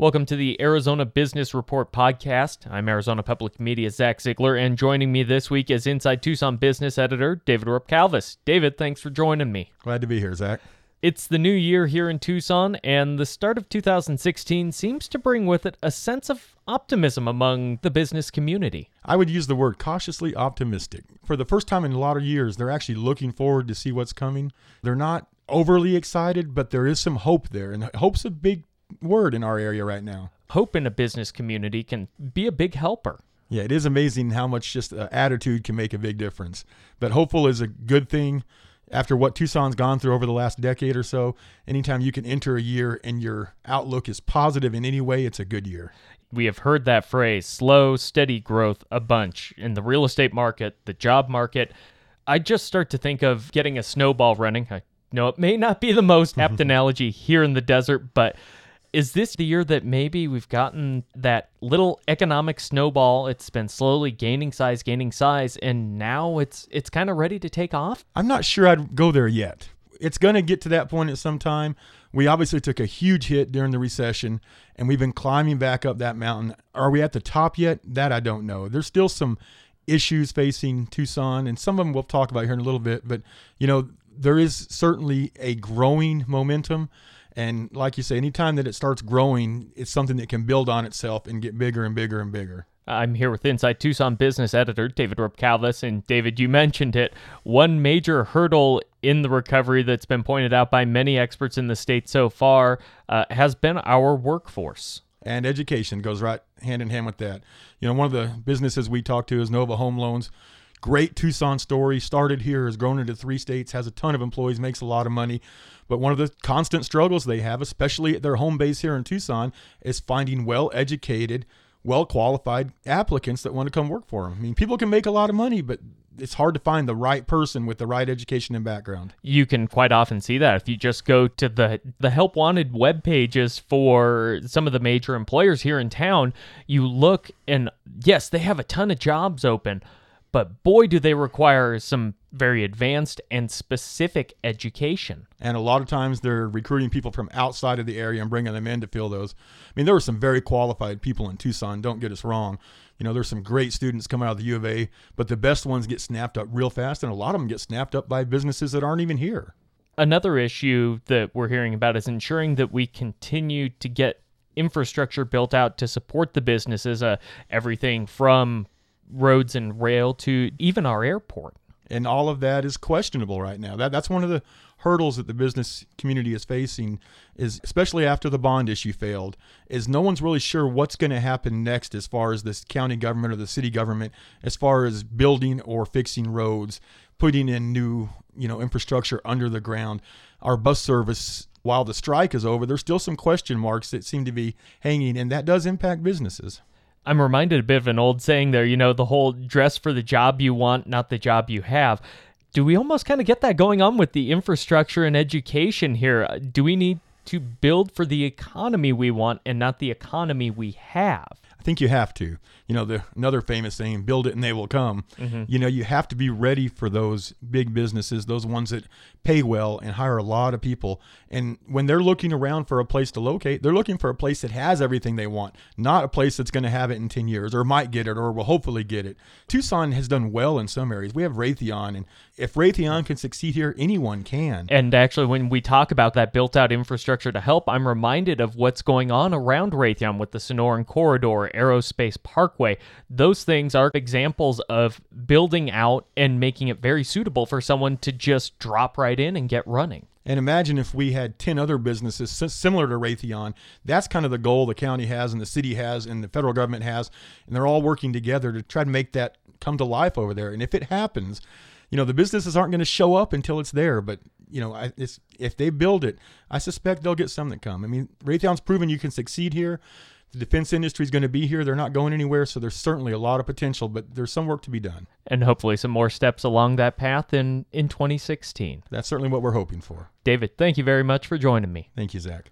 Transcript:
Welcome to the Arizona Business Report podcast. I'm Arizona Public Media Zac Ziegler, and joining me this week is Inside Tucson business editor David Rupkalvis. David, thanks for joining me. Glad to be here, Zac. It's the new year here in Tucson, and the start of 2016 seems to bring with it a sense of optimism among the business community. I would use the word cautiously optimistic. For the first time in a lot of years, they're actually looking forward to see what's coming. They're not overly excited, but there is some hope there, and hope's a big word in our area right now. Hope in a business community can be a big helper. Yeah, it is amazing how much just uh, attitude can make a big difference. But hopeful is a good thing. After what Tucson's gone through over the last decade or so, anytime you can enter a year and your outlook is positive in any way, it's a good year. We have heard that phrase, slow, steady growth, a bunch in the real estate market, the job market. I just start to think of getting a snowball running. I know it may not be the most apt analogy here in the desert, but is this the year that maybe we've gotten that little economic snowball? It's been slowly gaining size, gaining size, and now it's it's kind of ready to take off. I'm not sure I'd go there yet. It's going to get to that point at some time. We obviously took a huge hit during the recession, and we've been climbing back up that mountain. Are we at the top yet? That I don't know. There's still some issues facing Tucson, and some of them we'll talk about here in a little bit. But you know, there is certainly a growing momentum. And like you say, anytime that it starts growing, it's something that can build on itself and get bigger and bigger and bigger. I'm here with Inside Tucson business editor David Rupkalvis. And David, you mentioned it. One major hurdle in the recovery that's been pointed out by many experts in the state so far uh, has been our workforce. And education goes right hand in hand with that. You know, one of the businesses we talk to is Nova Home Loans. Great Tucson story. Started here, has grown into three states, has a ton of employees, makes a lot of money. But one of the constant struggles they have, especially at their home base here in Tucson, is finding well educated, well qualified applicants that want to come work for them. I mean, people can make a lot of money, but it's hard to find the right person with the right education and background. You can quite often see that if you just go to the the help wanted web pages for some of the major employers here in town, you look and yes, they have a ton of jobs open, but boy do they require some very advanced and specific education. And a lot of times they're recruiting people from outside of the area and bringing them in to fill those. I mean, there were some very qualified people in Tucson, don't get us wrong. You know, there's some great students coming out of the U of A, but the best ones get snapped up real fast, and a lot of them get snapped up by businesses that aren't even here. Another issue that we're hearing about is ensuring that we continue to get infrastructure built out to support the businesses, uh, everything from roads and rail to even our airport. And all of that is questionable right now. That that's one of the hurdles that the business community is facing is especially after the bond issue failed is no one's really sure what's going to happen next as far as this county government or the city government as far as building or fixing roads putting in new you know infrastructure under the ground. Our bus service while the strike is over there's still some question marks that seem to be hanging and that does impact businesses I'm reminded a bit of an old saying there, you know, the whole dress for the job you want, not the job you have. Do we almost kind of get that going on with the infrastructure and education here? Do we need to build for the economy we want and not the economy we have? I think you have to. You know, the another famous saying, build it and they will come. Mm-hmm. You know, you have to be ready for those big businesses, those ones that pay well and hire a lot of people. And when they're looking around for a place to locate, they're looking for a place that has everything they want, not a place that's going to have it in 10 years or might get it or will hopefully get it. Tucson has done well in some areas. We have Raytheon, and if Raytheon can succeed here, anyone can. And actually, when we talk about that built out infrastructure to help, I'm reminded of what's going on around Raytheon with the Sonoran Corridor, Aerospace Parkway. Those things are examples of building out and making it very suitable for someone to just drop right in and get running. And imagine if we had 10 other businesses similar to Raytheon. That's kind of the goal the county has and the city has and the federal government has. And they're all working together to try to make that come to life over there. And if it happens, you know, the businesses aren't going to show up until it's there. But, you know, if they build it, I suspect they'll get some that come. I mean, Raytheon's proven you can succeed here. The defense industry is going to be here. They're not going anywhere. So there's certainly a lot of potential, but there's some work to be done. And hopefully some more steps along that path in, in 2016. That's certainly what we're hoping for. David, thank you very much for joining me. Thank you, Zac.